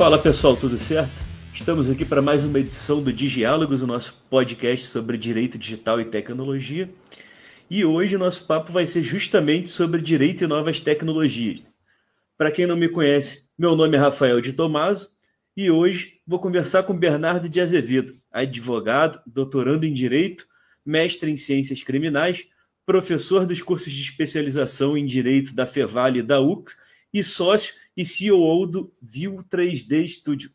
Fala pessoal, tudo certo? Estamos aqui para mais uma edição do Digiálogos, o nosso podcast sobre direito digital e tecnologia. E hoje o nosso papo vai ser justamente sobre direito e novas tecnologias. Para quem não me conhece, meu nome é Rafael de Tomaso e hoje vou conversar com Bernardo de Azevedo, advogado, doutorando em Direito, mestre em Ciências Criminais, professor dos cursos de especialização em Direito da Fevale e da UX e sócio e CEO do View 3D Studio.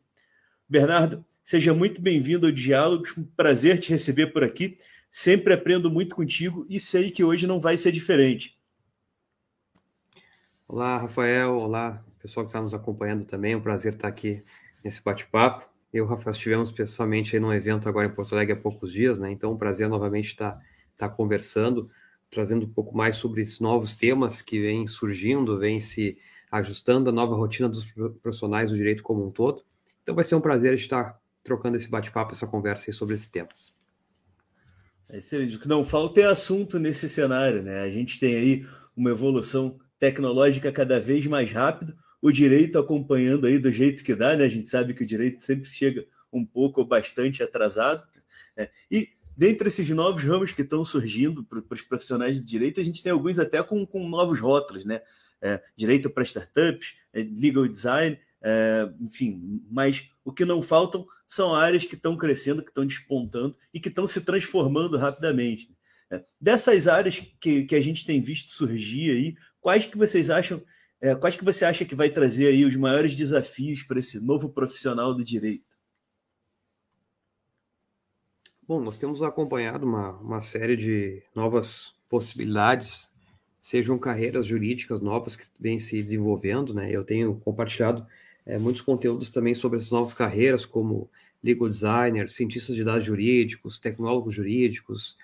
Bernardo, seja muito bem-vindo ao Diálogos, um prazer te receber por aqui. Sempre aprendo muito contigo e sei que hoje não vai ser diferente. Olá, Rafael. Olá, pessoal que está nos acompanhando também. É um prazer estar aqui nesse bate-papo. Eu e o Rafael estivemos pessoalmente aí num evento agora em Porto Alegre há poucos dias, né? Então, é um prazer novamente estar, estar conversando, trazendo um pouco mais sobre esses novos temas que vêm surgindo, vêm se ajustando a nova rotina dos profissionais do direito como um todo. Então vai ser um prazer estar trocando esse bate-papo, essa conversa sobre esses temas. É excelente. Que não falta é assunto nesse cenário, né? A gente tem aí uma evolução tecnológica cada vez mais rápido, o direito acompanhando aí do jeito que dá, né? A gente sabe que o direito sempre chega um pouco ou bastante atrasado. Né? E dentre esses novos ramos que estão surgindo para os profissionais de direito, a gente tem alguns até com, com novos rótulos, né? É, direito para startups, é, legal design, é, enfim, mas o que não faltam são áreas que estão crescendo, que estão despontando e que estão se transformando rapidamente. É, dessas áreas que, que a gente tem visto surgir aí, quais que vocês acham, é, quais que você acha que vai trazer aí os maiores desafios para esse novo profissional do direito? Bom, nós temos acompanhado uma, uma série de novas possibilidades sejam carreiras jurídicas novas que vêm se desenvolvendo, né? Eu tenho compartilhado é, muitos conteúdos também sobre essas novas carreiras, como legal designer, cientistas de dados jurídicos, tecnólogos jurídicos.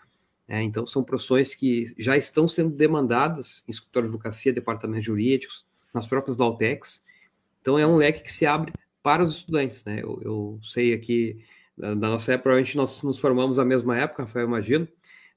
É, então, são profissões que já estão sendo demandadas em escritório de advocacia, departamentos jurídicos, nas próprias Lautechs. Então, é um leque que se abre para os estudantes, né? Eu, eu sei aqui, na nossa época, provavelmente nós nos formamos na mesma época, Rafael, imagino,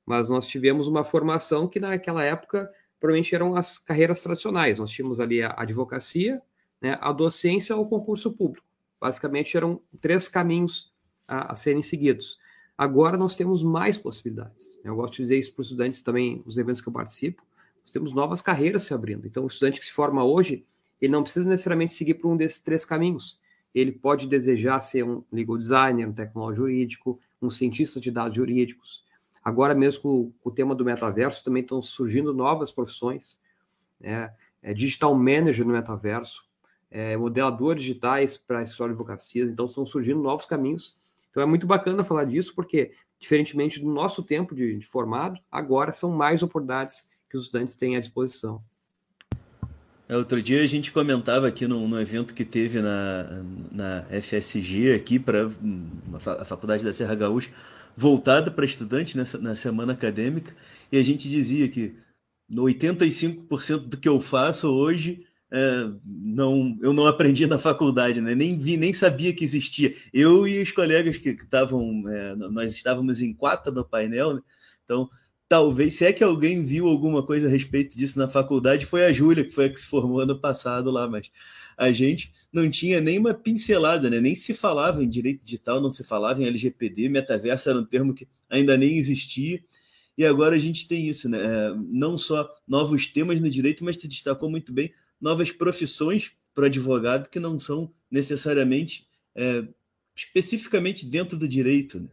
mas nós tivemos uma formação que naquela época provavelmente eram as carreiras tradicionais. Nós tínhamos ali a advocacia, né, a docência ou o concurso público. Basicamente eram três caminhos a, a, serem seguidos. Agora nós temos mais possibilidades. Eu gosto de dizer isso para os estudantes também, nos eventos que eu participo. Nós temos novas carreiras se abrindo. Então, o estudante que se forma hoje, ele não precisa necessariamente seguir por um desses três caminhos. Ele pode desejar ser um legal designer, um tecnólogo jurídico, um cientista de dados jurídicos, Agora mesmo com, com o tema do metaverso, também estão surgindo novas profissões, né? É, digital manager no metaverso, é, digitais para escritório de advocacias, então estão surgindo novos caminhos. Então é muito bacana falar disso, porque, diferentemente do nosso tempo de, de formado, agora são mais oportunidades que os estudantes têm à disposição. É, outro dia a gente comentava aqui no, no, evento que teve na, na FSG aqui para a Faculdade da Serra Gaúcha, voltada para estudante nessa, na semana acadêmica, e a gente dizia que 85% do que eu faço hoje é, não, eu não aprendi na faculdade, né? nem vi, nem sabia que existia. Eu e os colegas que estavam, é, nós estávamos em quatro no painel, né? então talvez, se é que alguém viu alguma coisa a respeito disso na faculdade, foi a Júlia, que foi a que se formou ano passado lá, mas a gente não tinha nem uma pincelada, né? nem se falava em direito digital, não se falava em LGPD, metaverso era um termo que ainda nem existia, e agora a gente tem isso, né? É, não só novos temas no direito, mas se destacou muito bem novas profissões para advogado que não são necessariamente é, especificamente dentro do direito. Né?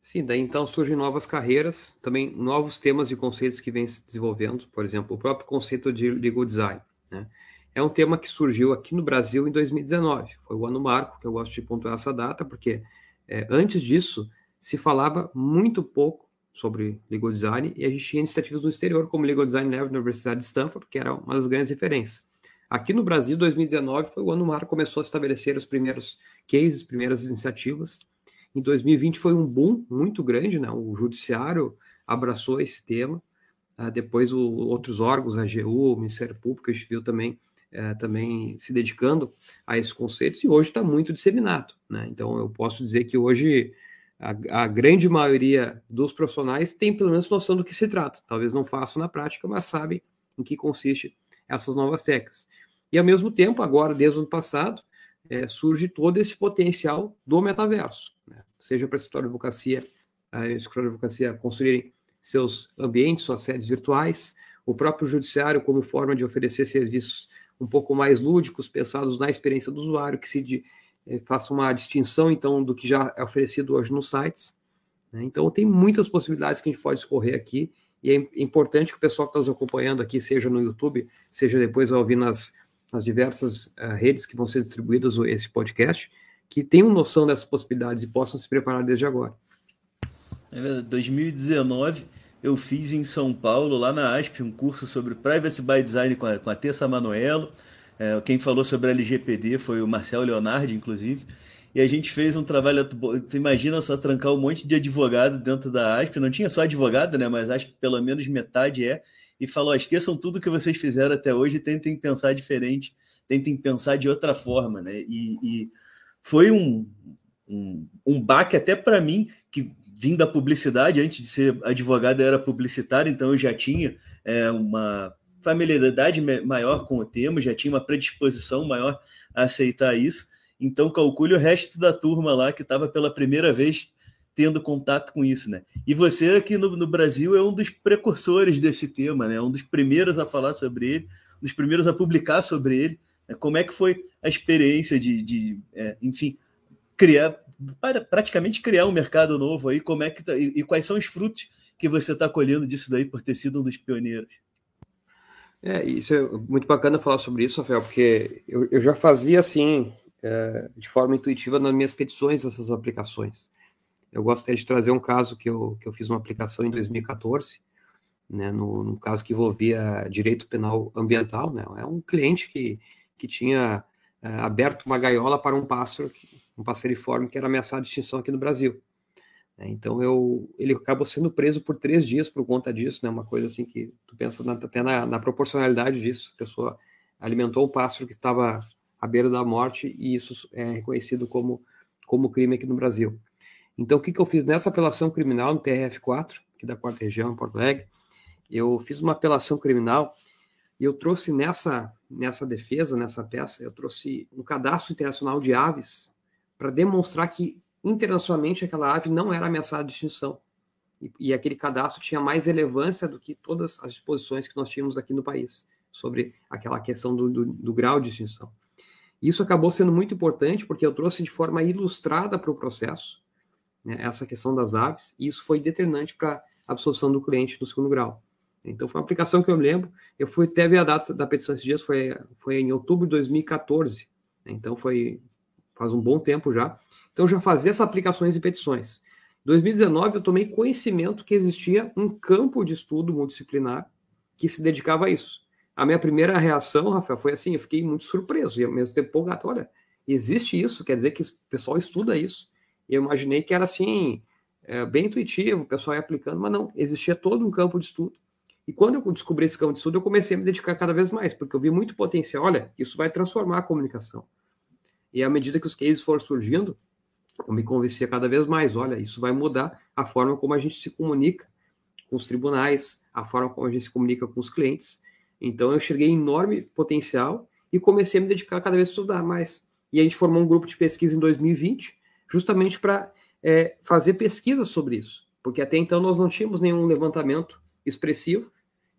Sim, daí então surgem novas carreiras, também novos temas e conceitos que vêm se desenvolvendo, por exemplo, o próprio conceito de legal design. Né? É um tema que surgiu aqui no Brasil em 2019. Foi o ano marco, que eu gosto de pontuar essa data, porque é, antes disso se falava muito pouco sobre legal design e a gente tinha iniciativas no exterior, como Legal Design na Universidade de Stanford, que era uma das grandes referências. Aqui no Brasil, 2019 foi o ano marco começou a estabelecer os primeiros cases, primeiras iniciativas. Em 2020 foi um boom muito grande, né? O judiciário abraçou esse tema. Uh, depois o, outros órgãos, a AGU, o Ministério Público, a gente viu também, uh, também se dedicando a esses conceitos e hoje está muito disseminado. Né? Então eu posso dizer que hoje a, a, grande maioria dos profissionais tem pelo menos noção do que se trata. Talvez não façam na prática, mas sabem em que consiste essas novas técnicas. E ao mesmo tempo, agora, desde o ano passado, é, surge todo esse potencial do metaverso, né? seja para a escritório de advocacia, a escritório de advocacia construírem seus ambientes, suas sedes virtuais, o próprio judiciário como forma de oferecer serviços um pouco mais lúdicos, pensados na experiência do usuário, que se de, eh, faça uma distinção então do que já é oferecido hoje nos sites. Né? Então tem muitas possibilidades que a gente pode escorrer aqui e é importante que o pessoal que está nos acompanhando aqui, seja no YouTube, seja depois ao ouvir nas, nas diversas uh, redes que vão ser distribuídas esse podcast, que tenham noção dessas possibilidades e possam se preparar desde agora. É, 2019 eu fiz em São Paulo, lá na ASP, um curso sobre Privacy by Design com a, com a Tessa Manuelo. É, quem falou sobre LGPD foi o Marcel Leonardi, inclusive. E a gente fez um trabalho. Você imagina só trancar um monte de advogado dentro da ASP. Não tinha só advogado, né? Mas acho que pelo menos metade é. E falou: esqueçam tudo que vocês fizeram até hoje e tentem pensar diferente, tentem pensar de outra forma, né? E, e foi um, um, um baque até para mim, que vim da publicidade, antes de ser advogado era publicitário, então eu já tinha é, uma familiaridade maior com o tema, já tinha uma predisposição maior a aceitar isso. Então calcule o resto da turma lá que estava pela primeira vez tendo contato com isso, né? E você aqui no, no, Brasil é um dos precursores desse tema, né? Um dos primeiros a falar sobre ele, um dos primeiros a publicar sobre ele. Né? Como é que foi a experiência de, de é, enfim, criar para praticamente criar um mercado novo aí, como é que tá, e, e quais são os frutos que você está colhendo disso daí por ter sido um dos pioneiros? É, isso é muito bacana falar sobre isso, Rafael, porque eu, eu já fazia assim, é, de forma intuitiva nas minhas petições essas aplicações. Eu gostaria de trazer um caso que eu, que eu fiz uma aplicação em 2014, né, no, no caso que envolvia direito penal ambiental, né, é um cliente que, que tinha é, aberto uma gaiola para um pássaro que, um passeriforme que era ameaçado de extinção aqui no Brasil. É, então eu, ele acabou sendo preso por três dias por conta disso, né? Uma coisa assim que tu pensa na, até na, na, proporcionalidade disso. A pessoa alimentou um pássaro que estava à beira da morte e isso é reconhecido como, como crime aqui no Brasil. Então o que, que eu fiz nessa apelação criminal no TRF4, aqui da quarta região, em Porto Alegre, eu fiz uma apelação criminal e eu trouxe nessa, nessa defesa, nessa peça, eu trouxe um cadastro internacional de aves para demonstrar que internacionalmente aquela ave não era ameaçada de extinção. E, e, aquele cadastro tinha mais relevância do que todas as disposições que nós tínhamos aqui no país sobre aquela questão do, do, do grau de extinção. Isso acabou sendo muito importante porque eu trouxe de forma ilustrada para o processo né, essa questão das aves, e isso foi determinante para a absorção do cliente no segundo grau. Então, foi uma aplicação que eu me lembro. Eu fui, teve a data da petição esses dias, foi, foi em outubro de 2014. Né, então, foi, faz um bom tempo já. Então já fazia essas aplicações e petições. Em 2019 eu tomei conhecimento que existia um campo de estudo multidisciplinar que se dedicava a isso. A minha primeira reação, Rafael, foi assim, eu fiquei muito surpreso e ao mesmo tempo empolgado. Olha, existe isso, quer dizer que o pessoal estuda isso. E eu imaginei que era assim, é, bem intuitivo, o pessoal ia aplicando, mas não, existia todo um campo de estudo. E quando eu descobri esse campo de estudo, eu comecei a me dedicar cada vez mais, porque eu vi muito potencial. Olha, isso vai transformar a comunicação. E à medida que os cases foram surgindo, eu me convencia cada vez mais: olha, isso vai mudar a forma como a gente se comunica com os tribunais, a forma como a gente se comunica com os clientes. Então eu enxerguei enorme potencial e comecei a me dedicar cada vez a estudar mais. E a gente formou um grupo de pesquisa em 2020, justamente para é, fazer pesquisas sobre isso, porque até então nós não tínhamos nenhum levantamento expressivo,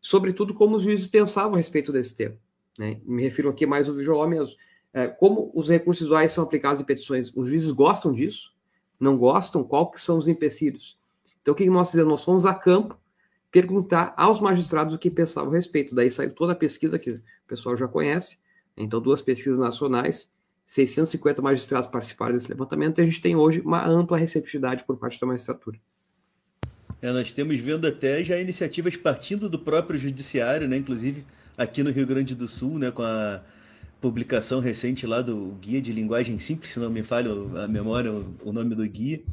sobretudo como os juízes pensavam a respeito desse tema. Né? Me refiro aqui mais ao visual mesmo é, como os recursos visuais são aplicados em petições, os juízes gostam disso? Não gostam? Qual que são os empecilhos? Então, o que nós fizemos? Nós fomos a campo perguntar aos magistrados o que pensavam a respeito. Daí saiu toda a pesquisa que o pessoal já conhece. Então, duas pesquisas nacionais, 650 magistrados participaram desse levantamento, e a gente tem hoje uma ampla receptividade por parte da magistratura. É, nós temos vendo até já iniciativas partindo do próprio judiciário, né? inclusive aqui no Rio Grande do Sul, né? com a publicação recente lá do Guia de Linguagem Simples, se não me falha a memória, o nome do guia.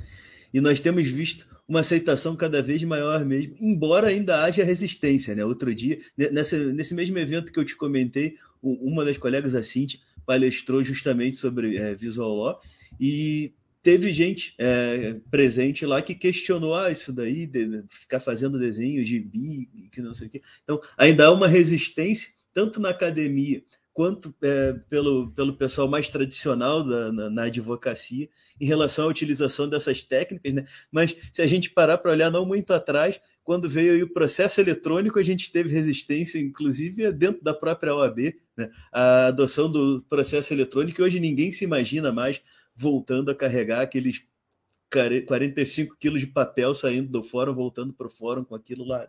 E nós temos visto uma aceitação cada vez maior mesmo, embora ainda haja resistência. Né? Outro dia, nessa, nesse mesmo evento que eu te comentei, uma das colegas, a Cintia, palestrou justamente sobre é, Visual Law e teve gente é, presente lá que questionou ah, isso daí, de ficar fazendo desenho de bi, que não sei o quê. Então, ainda há uma resistência, tanto na academia quanto é, pelo, pelo pessoal mais tradicional da, na, na, advocacia em relação à utilização dessas técnicas, né? Mas se a gente parar para olhar não muito atrás, quando veio o processo eletrônico, a gente teve resistência, inclusive dentro da própria OAB, né? a adoção do processo eletrônico, e hoje ninguém se imagina mais voltando a carregar aqueles 45 quilos de papel saindo do fórum, voltando para o fórum com aquilo lá.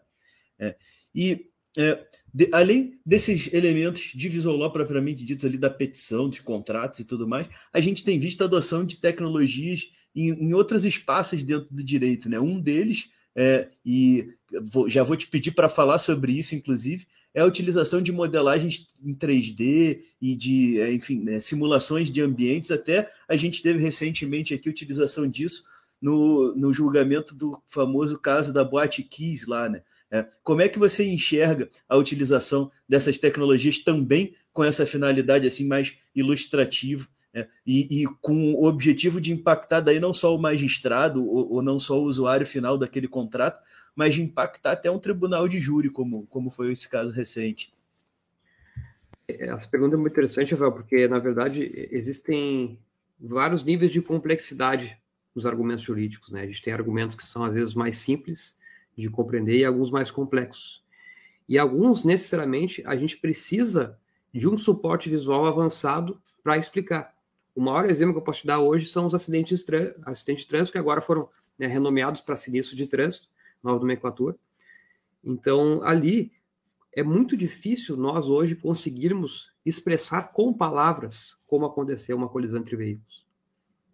É. E é, de, além desses elementos de visual law propriamente ditos ali da petição, dos contratos e tudo mais, a gente tem visto a adoção de tecnologias em, em outros espaços dentro do direito. Né? Um deles, é, e vou, já vou te pedir para falar sobre isso, inclusive, é a utilização de modelagens em 3D e de, é, enfim, né, simulações de ambientes. Até a gente teve recentemente aqui a utilização disso no, no julgamento do famoso caso da Boate Kiss lá, né? É, como é que você enxerga a utilização dessas tecnologias também com essa finalidade assim mais ilustrativa é, e, e, com o objetivo de impactar daí não só o magistrado ou, ou, não só o usuário final daquele contrato, mas de impactar até um tribunal de júri, como, como foi esse caso recente? É, essa pergunta é muito interessante, Rafael, porque na verdade existem vários níveis de complexidade nos argumentos jurídicos. Né? A gente tem argumentos que são às vezes mais simples de compreender e alguns mais complexos. E alguns, necessariamente, a gente precisa de um suporte visual avançado para explicar. O maior exemplo que eu posso te dar hoje são os acidentes, acidentes de trânsito, que agora foram né, renomeados para sinistro de trânsito, nova nomenclatura. Então, ali é muito difícil nós hoje conseguirmos expressar com palavras como aconteceu uma colisão entre veículos.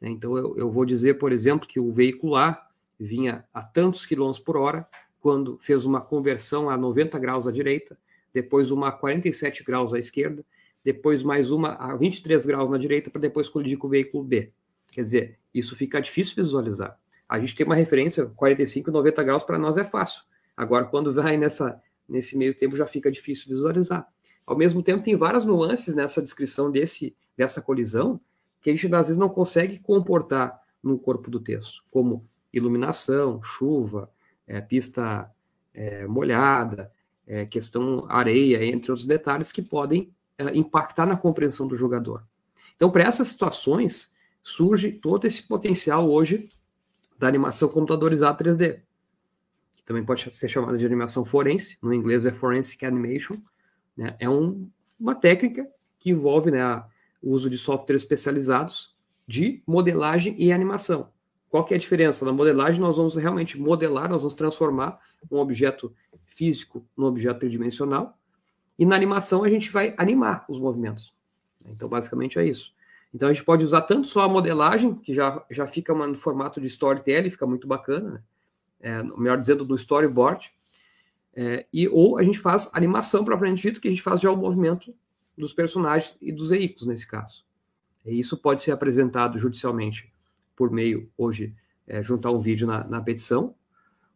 Então, eu, eu vou dizer, por exemplo, que o veículo A vinha a tantos quilômetros por hora, quando fez uma conversão a 90 graus à direita, depois uma a 47 graus à esquerda, depois mais uma a 23 graus na direita, para depois colidir com o veículo B. Quer dizer, isso fica difícil visualizar. A gente tem uma referência 45 e 90 graus, para nós é fácil. Agora, quando vai nessa, nesse meio tempo, já fica difícil visualizar. Ao mesmo tempo, tem várias nuances nessa descrição desse, dessa colisão que a gente às vezes não consegue comportar no corpo do texto, como iluminação, chuva, é, pista é, molhada, é, questão areia, entre outros detalhes que podem é, impactar na compreensão do jogador. Então, para essas situações, surge todo esse potencial hoje da animação computadorizada 3D, que também pode ser chamada de animação forense, no inglês é Forensic Animation, né? é um, uma técnica que envolve né, o uso de softwares especializados de modelagem e animação. Qual que é a diferença? Na modelagem, nós vamos realmente modelar, nós vamos transformar um objeto físico num objeto tridimensional, e na animação a gente vai animar os movimentos. Então, basicamente é isso. Então, a gente pode usar tanto só a modelagem, que já, já fica no formato de storytelling, fica muito bacana, né? é, melhor dizendo, do storyboard, é, e, ou a gente faz animação propriamente dito, que a gente faz já o movimento dos personagens e dos veículos, nesse caso. E isso pode ser apresentado judicialmente por meio, hoje, é, juntar um vídeo na, na, petição,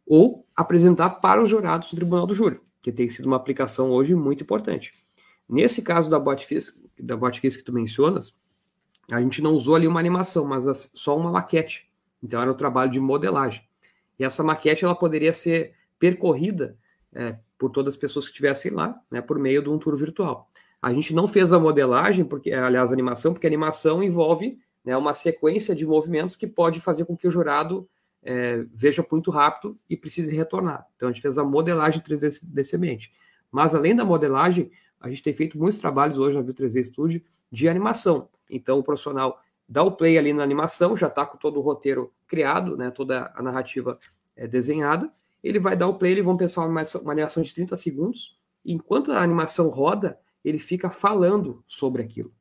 ou apresentar para os jurados do Tribunal do Júri, que tem sido uma aplicação hoje muito importante. Nesse caso da botfis, da botfis que tu mencionas, a gente não usou ali uma animação, mas as, só uma maquete. Então era um trabalho de modelagem. E essa maquete ela poderia ser percorrida é, por todas as pessoas que estivessem lá, né, por meio de um tour virtual. A gente não fez a modelagem, porque, aliás, a animação, porque a animação envolve né, uma sequência de movimentos que pode fazer com que o jurado é, veja muito rápido e precise retornar. Então, a gente fez a modelagem 3D desse ambiente. Mas, além da modelagem, a gente tem feito muitos trabalhos hoje na View 3D Studio de animação. Então, o profissional dá o play ali na animação, já está com todo o roteiro criado, né, toda a narrativa é, desenhada. Ele vai dar o play, eles vão pensar uma, uma animação de 30 segundos. E enquanto a animação roda, ele fica falando sobre aquilo.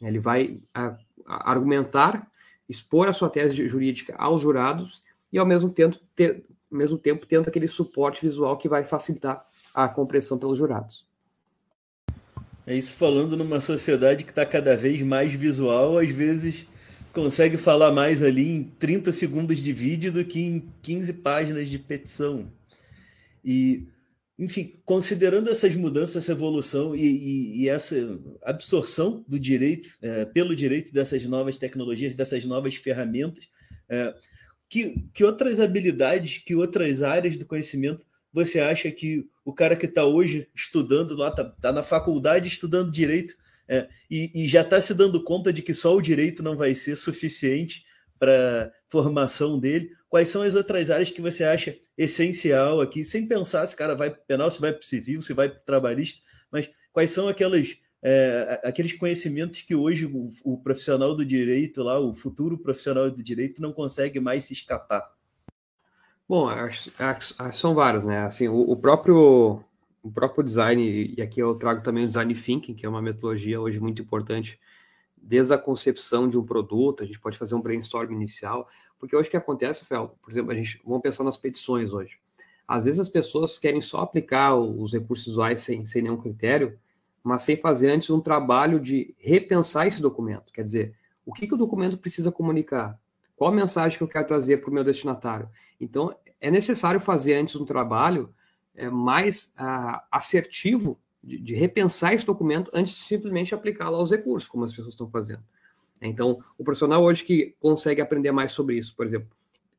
Ele vai a argumentar, expor a sua tese jurídica aos jurados e, ao mesmo tempo, ter, mesmo tempo tendo aquele suporte visual que vai facilitar a compreensão pelos jurados. É isso falando numa sociedade que está cada vez mais visual, às vezes consegue falar mais ali em 30 segundos de vídeo do que em 15 páginas de petição. E enfim, considerando essas mudanças, essa evolução e, e, e essa absorção do direito, é, pelo direito dessas novas tecnologias, dessas novas ferramentas, é, que, que outras habilidades, que outras áreas do conhecimento você acha que o cara que está hoje estudando lá, está tá na faculdade estudando direito, é, e, e, já está se dando conta de que só o direito não vai ser suficiente para formação dele. Quais são as outras áreas que você acha essencial aqui, sem pensar se o cara vai para penal, se vai para civil, se vai para trabalhista, mas quais são aquelas é, aqueles conhecimentos que hoje o, o, profissional do direito lá, o futuro profissional do direito não consegue mais se escapar? Bom, acho, são várias, né? Assim, o, o, próprio o próprio design e aqui eu trago também o design thinking, que é uma metodologia hoje muito importante desde a concepção de um produto, a gente pode fazer um brainstorm inicial, porque hoje o que acontece, Fel, por exemplo, a gente vamos pensar nas petições hoje. Às vezes as pessoas querem só aplicar os recursos visuais sem, sem nenhum critério, mas sem fazer antes um trabalho de repensar esse documento. Quer dizer, o que, que o documento precisa comunicar? Qual a mensagem que eu quero trazer para o meu destinatário? Então, é necessário fazer antes um trabalho é, mais uh, assertivo de, de, repensar esse documento antes de simplesmente aplicá-lo aos recursos, como as pessoas estão fazendo. Então, o profissional hoje que consegue aprender mais sobre isso, por exemplo,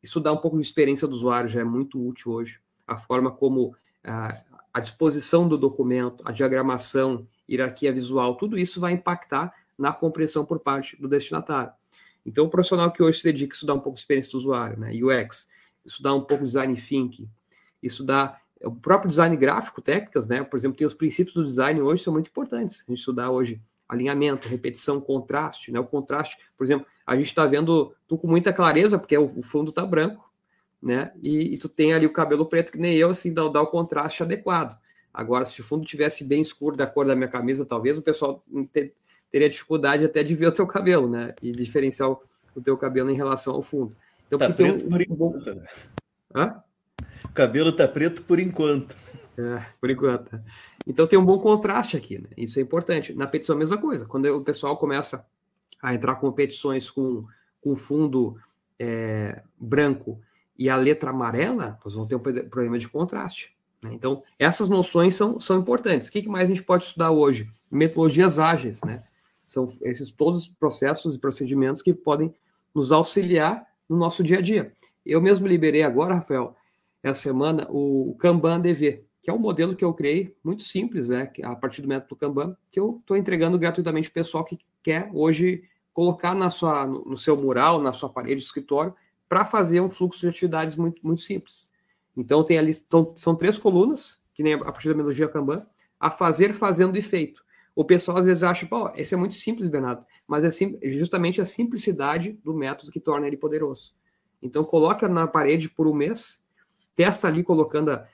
estudar um pouco de experiência do usuário já é muito útil hoje. A forma como uh, a disposição do documento, a diagramação, hierarquia visual, tudo isso vai impactar na compreensão por parte do destinatário. Então, o profissional que hoje se dedica a estudar um pouco de experiência do usuário, né, UX, estudar um pouco de design thinking, estudar o próprio design gráfico, técnicas, né? Por exemplo, tem os princípios do design hoje são muito importantes. A gente estudar hoje alinhamento, repetição, contraste, né? O contraste, por exemplo, a gente está vendo tu com muita clareza porque o, fundo está branco, né? E, e, tu tem ali o cabelo preto que nem eu, assim, dá, dá o contraste adequado. Agora, se o fundo tivesse bem escuro da cor da minha camisa, talvez o pessoal ter, teria dificuldade até de ver o teu cabelo, né? E diferenciar o, o teu cabelo em relação ao fundo. Então, tá preto um, por enquanto. Né? Hã? O cabelo tá preto por enquanto. É, por enquanto. Então tem um bom contraste aqui, né? Isso é importante. Na petição a mesma coisa. Quando o pessoal começa a entrar com petições com, com fundo é, branco e a letra amarela, nós vamos ter um problema de contraste. Né? Então, essas noções são, são importantes. O que mais a gente pode estudar hoje? Metodologias ágeis, né? São esses todos os processos e procedimentos que podem nos auxiliar no nosso dia a dia. Eu mesmo liberei agora, Rafael, essa semana, o Kanban DV, que é um modelo que eu criei, muito simples, né? A partir do método Kanban, que eu estou entregando gratuitamente para o pessoal que quer hoje colocar na sua, no seu mural, na sua parede de escritório, para fazer um fluxo de atividades muito, muito simples. Então, tem ali, então, são três colunas, que nem a partir da metodologia Kanban, a fazer fazendo e feito. O pessoal às vezes acha, pô, esse é muito simples, Bernardo, mas é sim, justamente a simplicidade do método que torna ele poderoso. Então, coloca na parede por um mês, testa ali colocando a,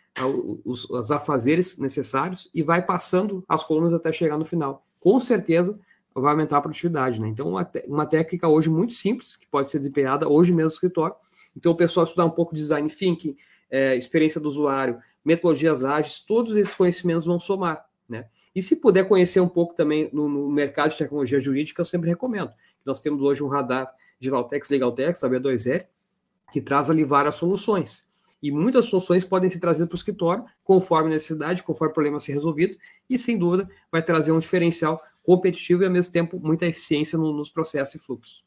os, os afazeres necessários e vai passando as colunas até chegar no final. Com certeza vai aumentar a produtividade. Né? Então, uma, técnica hoje muito simples, que pode ser desempenhada hoje mesmo no escritório. Então, o pessoal estudar um pouco de design thinking, é, experiência do usuário, metodologias ágeis, todos esses conhecimentos vão somar. Né? E se puder conhecer um pouco também no, no mercado de tecnologia jurídica, eu sempre recomendo. Nós temos hoje um radar de Valtex Legaltex, a B2L, que traz ali várias soluções. E muitas soluções podem ser trazidas para o escritório, conforme necessidade, conforme o problema ser resolvido, e sem dúvida vai trazer um diferencial competitivo e, ao mesmo tempo, muita eficiência no, nos processos e fluxos.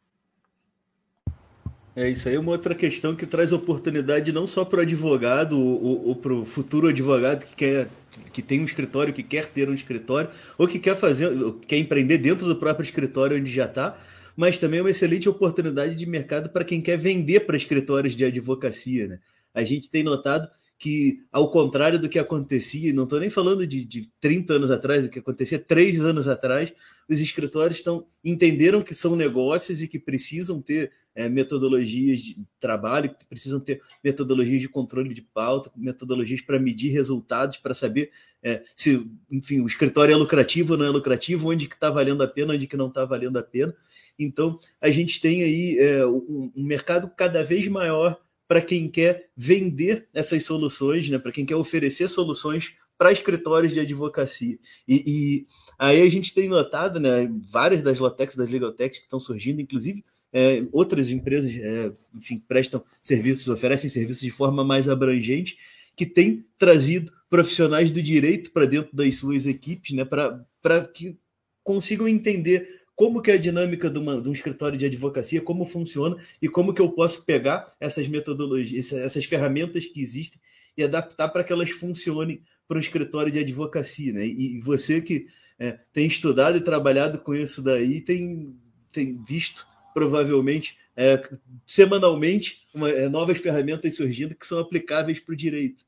É isso aí, uma outra questão que traz oportunidade não só para o advogado ou, ou para o futuro advogado que quer que tem um escritório, que quer ter um escritório, ou que quer fazer, quer empreender dentro do próprio escritório onde já está, mas também é uma excelente oportunidade de mercado para quem quer vender para escritórios de advocacia. Né? A gente tem notado que, ao contrário do que acontecia, não estou nem falando de, de 30 anos atrás, do que acontecia três anos atrás, os escritórios estão entenderam que são negócios e que precisam ter é, metodologias de trabalho, que precisam ter metodologias de controle de pauta, metodologias para medir resultados, para saber é, se, enfim, o escritório é lucrativo ou não é lucrativo, onde que está valendo a pena, onde que não está valendo a pena. Então, a gente tem aí é, um, um mercado cada vez maior para quem quer vender essas soluções, né, para quem quer oferecer soluções para escritórios de advocacia. E, e, aí a gente tem notado né, várias das Lotex, das Legaltex que estão surgindo, inclusive é, outras empresas, é, enfim, prestam serviços, oferecem serviços de forma mais abrangente, que têm trazido profissionais do direito para dentro das suas equipes, né, para que consigam entender como que é a dinâmica de, uma, de, um escritório de advocacia, como funciona e como que eu posso pegar essas metodologias, essas ferramentas que existem e adaptar para que elas funcionem para um escritório de advocacia. Né? E você que é, tem estudado e trabalhado com isso daí, tem, tem visto provavelmente é, semanalmente uma, é, novas ferramentas surgindo que são aplicáveis para o direito.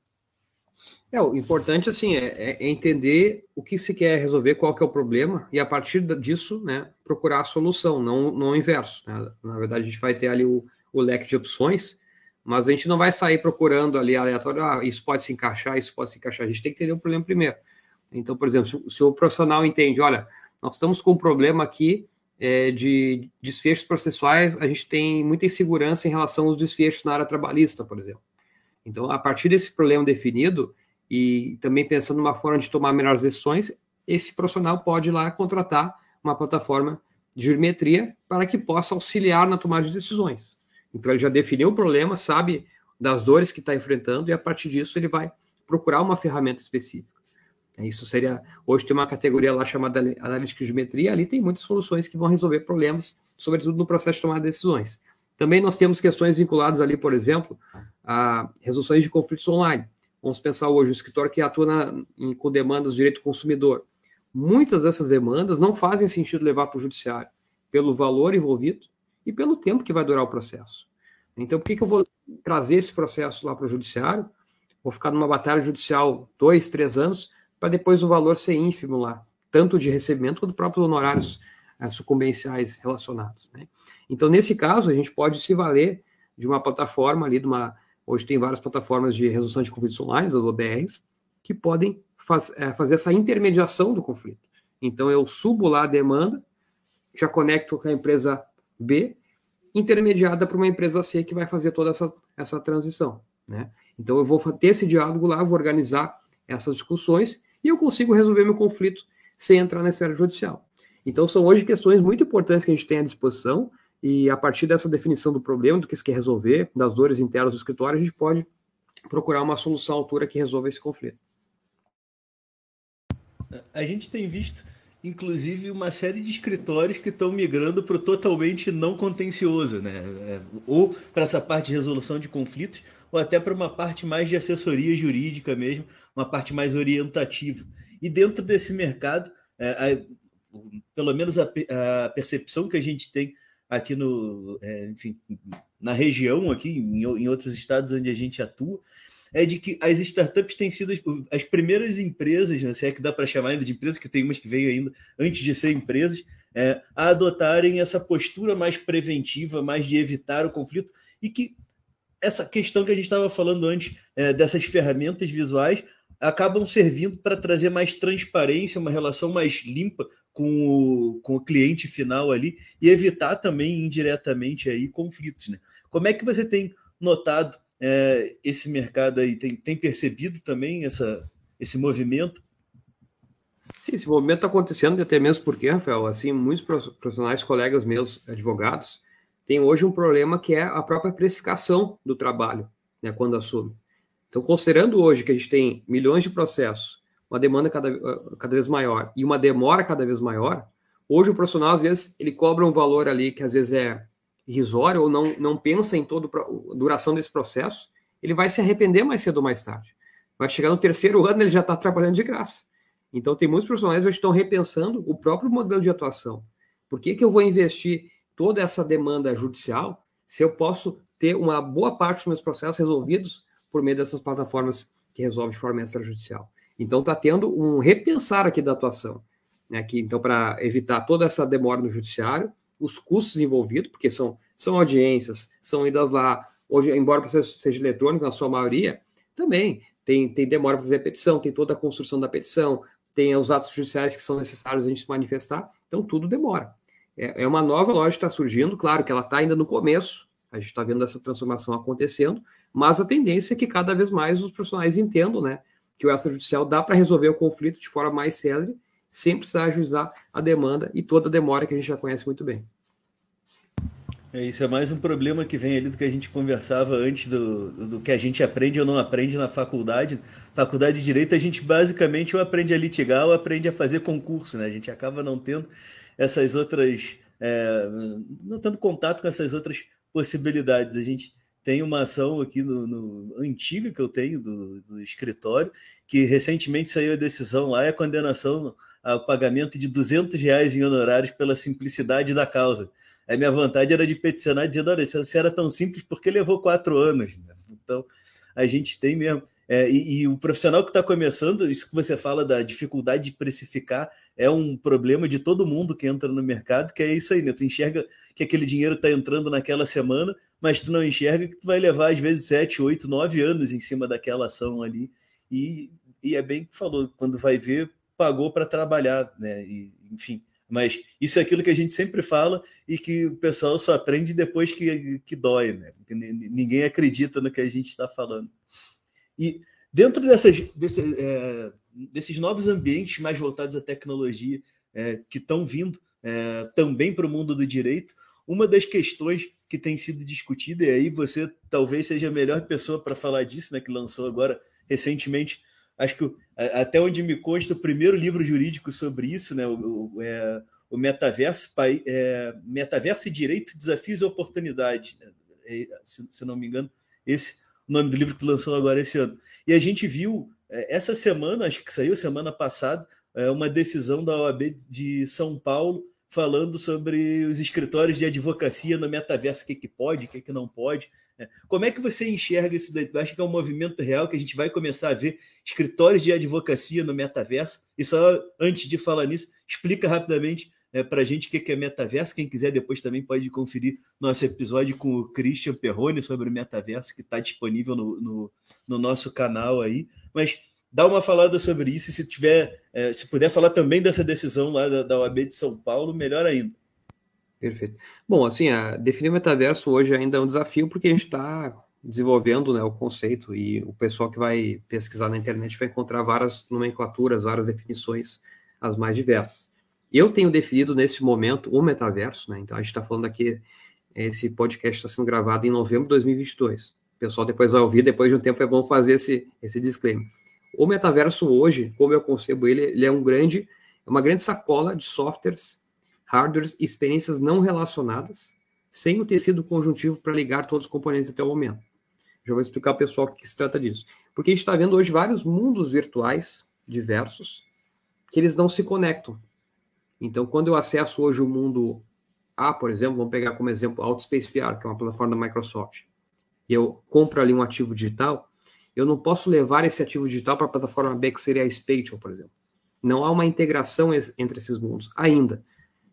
É, o importante assim é, é, entender o que se quer resolver, qual que é o problema, e a partir disso, né, procurar a solução, não, não o inverso. Né? Na verdade, a gente vai ter ali o, o leque de opções, mas a gente não vai sair procurando ali aleatório, ah, isso pode se encaixar, isso pode se encaixar. A gente tem que entender o problema primeiro. Então, por exemplo, se, se o profissional entende, olha, nós estamos com um problema aqui é, de desfechos processuais, a gente tem muita insegurança em relação aos desfechos na área trabalhista, por exemplo. Então, a partir desse problema definido, e também pensando numa forma de tomar melhores decisões, esse profissional pode ir lá contratar uma plataforma de geometria para que possa auxiliar na tomada de decisões. Então ele já definiu o problema, sabe das dores que está enfrentando e a partir disso ele vai procurar uma ferramenta específica. Isso seria hoje tem uma categoria lá chamada analítica de geometria, ali tem muitas soluções que vão resolver problemas, sobretudo no processo de tomada de decisões. Também nós temos questões vinculadas ali, por exemplo, a resoluções de conflitos online. Vamos pensar hoje, o escritório que atua na, em, com demandas do direito do consumidor. Muitas dessas demandas não fazem sentido levar para o judiciário, pelo valor envolvido e pelo tempo que vai durar o processo. Então, por que, que eu vou trazer esse processo lá para o judiciário? Vou ficar numa batalha judicial dois, três anos, para depois o valor ser ínfimo lá, tanto de recebimento quanto próprios honorários eh, sucumbenciais relacionados. Né? Então, nesse caso, a gente pode se valer de uma plataforma ali, de uma Hoje tem várias plataformas de resolução de conflitos online, as ODRs, que podem faz, é, fazer essa intermediação do conflito. Então, eu subo lá a demanda, já conecto com a empresa B, intermediada para uma empresa C que vai fazer toda essa, essa transição. Né? Então, eu vou ter esse diálogo lá, vou organizar essas discussões e eu consigo resolver meu conflito sem entrar na esfera judicial. Então, são hoje questões muito importantes que a gente tem à disposição e a partir dessa definição do problema, do que se quer resolver, das dores internas do escritório, a gente pode procurar uma solução à altura que resolva esse conflito. A gente tem visto, inclusive, uma série de escritórios que estão migrando para o totalmente não contencioso, né? É, ou para essa parte de resolução de conflitos, ou até para uma parte mais de assessoria jurídica mesmo, uma parte mais orientativa. E dentro desse mercado, é, a, pelo menos a, a percepção que a gente tem aqui no, é, enfim, na região aqui, em, em, outros estados onde a gente atua, é de que as startups têm sido as, as primeiras empresas, né, se é que dá para chamar ainda de empresas, que tem umas que veio ainda antes de ser empresas, é, a adotarem essa postura mais preventiva, mais de evitar o conflito, e que essa questão que a gente estava falando antes, é, dessas ferramentas visuais, acabam servindo para trazer mais transparência, uma relação mais limpa com o, com o cliente final ali e evitar também indiretamente aí conflitos. Né? Como é que você tem notado é, esse mercado aí? Tem, tem percebido também essa, esse movimento? Sim, esse movimento está acontecendo até mesmo porque, Rafael, assim, muitos profissionais, colegas meus, advogados, têm hoje um problema que é a própria precificação do trabalho, né, quando assume. Então, considerando hoje que a gente tem milhões de processos, uma demanda cada, cada vez maior e uma demora cada vez maior, hoje o profissional, às vezes, ele cobra um valor ali que às vezes é irrisório ou não, não pensa em toda a duração desse processo, ele vai se arrepender mais cedo ou mais tarde. Vai chegar no terceiro ano, ele já está trabalhando de graça. Então, tem muitos profissionais que estão repensando o próprio modelo de atuação. Por que, que eu vou investir toda essa demanda judicial se eu posso ter uma boa parte dos meus processos resolvidos por meio dessas plataformas que resolvem de forma extrajudicial. Então está tendo um repensar aqui da atuação, né? Que então para evitar toda essa demora no judiciário, os custos envolvidos, porque são são audiências, são idas lá. Hoje, embora o processo seja eletrônico na sua maioria, também tem, tem demora para fazer a petição, tem toda a construção da petição, tem os atos judiciais que são necessários a gente se manifestar, então tudo demora. É, é uma nova lógica que está surgindo, claro que ela está ainda no começo, a gente está vendo essa transformação acontecendo, mas a tendência é que cada vez mais os profissionais entendam, né, que o extrajudicial dá para resolver o conflito de forma mais célere, sem precisar ajuizar a demanda e toda a demora que a gente já conhece muito bem. É, isso é mais um problema que vem ali do que a gente conversava antes do, do que a gente aprende ou não aprende na faculdade. Faculdade de Direito, a gente basicamente ou aprende a litigar ou aprende a fazer concurso, né? A gente acaba não tendo essas outras. É, não tendo contato com essas outras possibilidades. A gente tem uma ação aqui no, no antiga que eu tenho do, do, escritório, que recentemente saiu a decisão lá e a condenação ao pagamento de 200 reais em honorários pela simplicidade da causa. A minha vontade era de peticionar dizendo, olha, se era tão simples, porque levou quatro anos? Né? Então, a gente tem mesmo. É, e, e, o profissional que está começando, isso que você fala da dificuldade de precificar, é um problema de todo mundo que entra no mercado, que é isso aí, né? Tu enxerga que aquele dinheiro está entrando naquela semana, mas tu não enxerga que tu vai levar, às vezes, sete, oito, nove anos em cima daquela ação ali. E, e é bem que falou, quando vai ver, pagou para trabalhar, né? E, enfim. Mas isso é aquilo que a gente sempre fala e que o pessoal só aprende depois que, que dói, né? Ninguém acredita no que a gente está falando. E dentro dessas, desse, é, desses novos ambientes mais voltados à tecnologia é, que estão vindo é, também para o mundo do direito, uma das questões que tem sido discutida, e aí você talvez seja a melhor pessoa para falar disso, né, que lançou agora recentemente, acho que até onde me consta, o primeiro livro jurídico sobre isso, né, o, o, é, o Metaverso, é, Metaverso e Direito, Desafios e Oportunidades, né, é, se, se não me engano, esse o nome do livro que lançou agora esse ano. E a gente viu é, essa semana, acho que saiu semana passada, é, uma decisão da OAB de São Paulo falando sobre os escritórios de advocacia no metaverso, o que, que pode, o que, que não pode. É, como é que você enxerga isso daí? Acho que é um movimento real que a gente vai começar a ver escritórios de advocacia no metaverso. E só antes de falar nisso, explica rapidamente é, para a gente o que é metaverso. Quem quiser depois também pode conferir nosso episódio com o Christian Perrone sobre o metaverso, que está disponível no, no, no, nosso canal aí. Mas dá uma falada sobre isso e se tiver, é, se puder falar também dessa decisão lá da, da OAB de São Paulo, melhor ainda. Perfeito. Bom, assim, a, definir metaverso hoje ainda é um desafio porque a gente está desenvolvendo né, o conceito e o pessoal que vai pesquisar na internet vai encontrar várias nomenclaturas, várias definições, as mais diversas. Eu tenho definido nesse momento o metaverso, né? Então a gente está falando aqui, esse podcast está sendo gravado em novembro de 2022. O pessoal depois vai ouvir, depois de um tempo é bom fazer esse, esse disclaimer. O metaverso hoje, como eu concebo ele, ele é um grande, é uma grande sacola de softwares, hardwares e experiências não relacionadas, sem o tecido conjuntivo para ligar todos os componentes até o momento. Já vou explicar ao pessoal o que se trata disso. Porque a gente está vendo hoje vários mundos virtuais diversos que eles não se conectam. Então, quando eu acesso hoje o mundo A, por exemplo, vamos pegar como exemplo Outspace VR, que é uma plataforma da Microsoft, e eu compro ali um ativo digital, eu não posso levar esse ativo digital para a plataforma B, que seria a Spatial, por exemplo. Não há uma integração entre esses mundos ainda.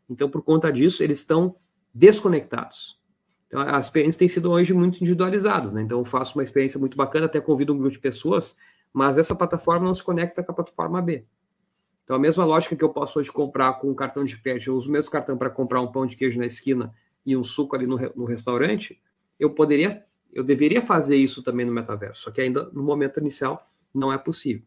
Então, por conta disso, eles estão desconectados. Então, as experiências têm sido hoje muito individualizadas, né? Então, eu faço uma experiência muito bacana, até convido um grupo de pessoas, mas essa plataforma não se conecta com a plataforma B. Então, a mesma lógica que eu posso hoje comprar com um cartão de crédito, eu uso o mesmo cartão para comprar um pão de queijo na esquina e um suco ali no, no restaurante, eu poderia, eu deveria fazer isso também no metaverso, só que ainda no momento inicial não é possível.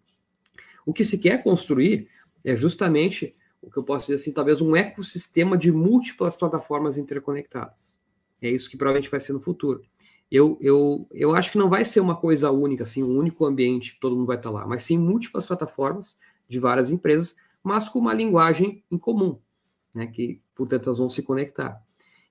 O que se quer construir é justamente o que eu posso dizer assim, talvez um ecossistema de múltiplas plataformas interconectadas. É isso que provavelmente vai ser no futuro. Eu, eu, eu acho que não vai ser uma coisa única, assim, um único ambiente que todo mundo vai estar lá, mas sim múltiplas plataformas de várias empresas, mas com uma linguagem em comum, né, que, portanto, elas vão se conectar.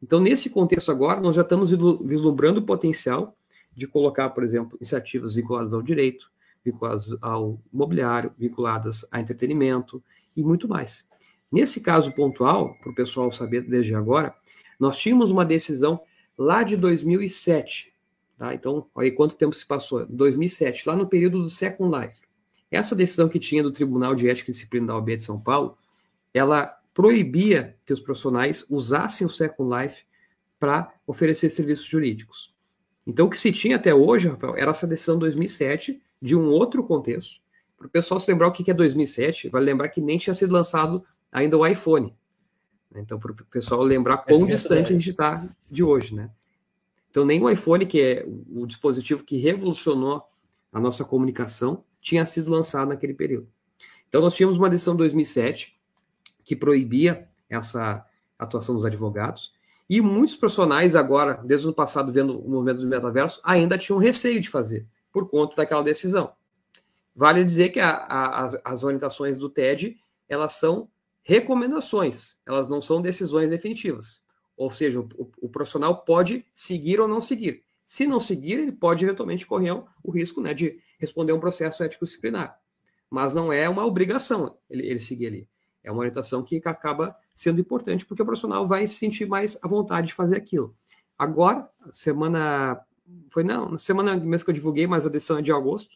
Então, nesse contexto agora, nós já estamos vislumbrando o potencial de colocar, por exemplo, iniciativas vinculadas ao direito, vinculadas ao imobiliário, vinculadas a entretenimento e muito mais. Nesse caso pontual, para o pessoal saber desde agora, nós tínhamos uma decisão lá de 2007. Tá? Então, aí quanto tempo se passou. 2007, lá no período do Second Life. Essa decisão que tinha do Tribunal de Ética e Disciplina da OAB de São Paulo, ela proibia que os profissionais usassem o Second Life para oferecer serviços jurídicos. Então, o que se tinha até hoje, Rafael, era essa decisão 2007, de um outro contexto. Para o pessoal se lembrar o que é 2007, vale lembrar que nem tinha sido lançado ainda o iPhone. Então, para o pessoal lembrar quão é distante a gente está de hoje, né? Então, nem o iPhone, que é o dispositivo que revolucionou a nossa comunicação, tinha sido lançado naquele período. Então, nós tínhamos uma decisão de 2007 que proibia essa atuação dos advogados, e muitos profissionais agora, desde o ano passado, vendo o movimento do metaverso, ainda tinham receio de fazer, por conta daquela decisão. Vale dizer que a, a, as, as orientações do TED, elas são recomendações, elas não são decisões definitivas. Ou seja, o, o, profissional pode seguir ou não seguir. Se não seguir, ele pode eventualmente correr o risco né, de responder um processo ético disciplinar. Mas não é uma obrigação ele, ele seguir ali. É uma orientação que acaba sendo importante porque o profissional vai se sentir mais à vontade de fazer aquilo. Agora, semana foi não, semana mesmo que eu divulguei, mas a decisão é de agosto,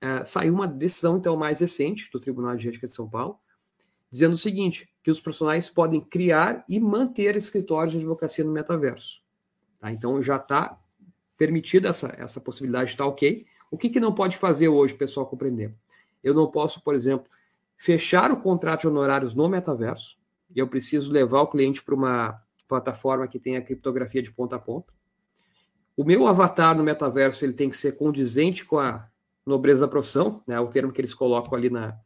é, saiu uma decisão então mais recente do Tribunal de Ética de São Paulo, dizendo o seguinte, que os profissionais podem criar e manter escritórios de advocacia no metaverso. Tá? Então já está permitida essa, essa possibilidade, está ok. O que, que não pode fazer hoje, pessoal, compreender? Eu não posso, por exemplo, fechar o contrato de honorários no metaverso, e eu preciso levar o cliente para uma plataforma que tenha criptografia de ponta a ponta. O meu avatar no metaverso ele tem que ser condizente com a nobreza da profissão, né, o termo que eles colocam ali, na,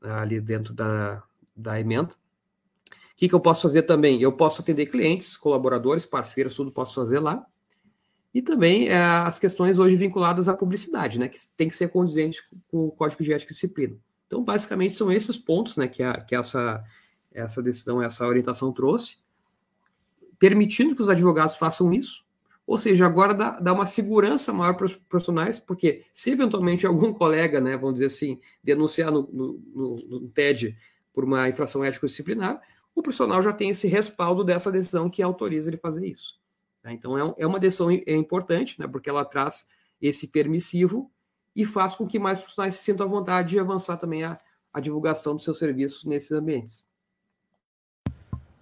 ali dentro da, da emenda. O que, que eu posso fazer também? Eu posso atender clientes, colaboradores, parceiros, tudo posso fazer lá. E também é, as questões hoje vinculadas à publicidade, né, que tem que ser condizente com o Código de Ética e Disciplina. Então, basicamente, são esses pontos né, que, a, que essa, essa decisão, essa orientação trouxe, permitindo que os advogados façam isso, ou seja, agora dá, dá uma segurança maior para os profissionais, porque se eventualmente algum colega, né, vamos dizer assim, denunciar no, no, no, no TED por uma infração ético-disciplinar, o profissional já tem esse respaldo dessa decisão que autoriza ele fazer isso. Tá? Então, é, é uma decisão é importante, né, porque ela traz esse permissivo e faz com que mais profissionais se sintam à vontade de avançar também a, a divulgação dos seus serviços nesses ambientes.